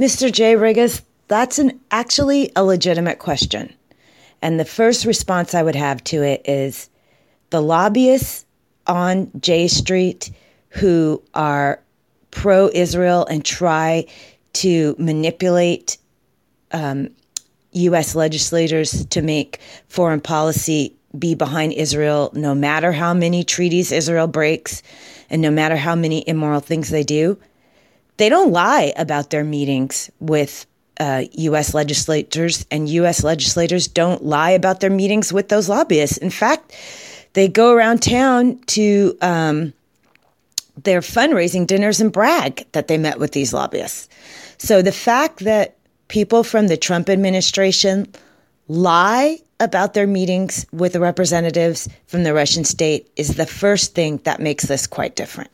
Mr. J. Rigas, that's an actually a legitimate question. And the first response I would have to it is the lobbyists on J Street who are pro Israel and try to manipulate um, U.S. legislators to make foreign policy be behind Israel, no matter how many treaties Israel breaks and no matter how many immoral things they do. They don't lie about their meetings with uh, U.S. legislators, and U.S. legislators don't lie about their meetings with those lobbyists. In fact, they go around town to um, their fundraising dinners and brag that they met with these lobbyists. So the fact that people from the Trump administration lie about their meetings with the representatives from the Russian state is the first thing that makes this quite different.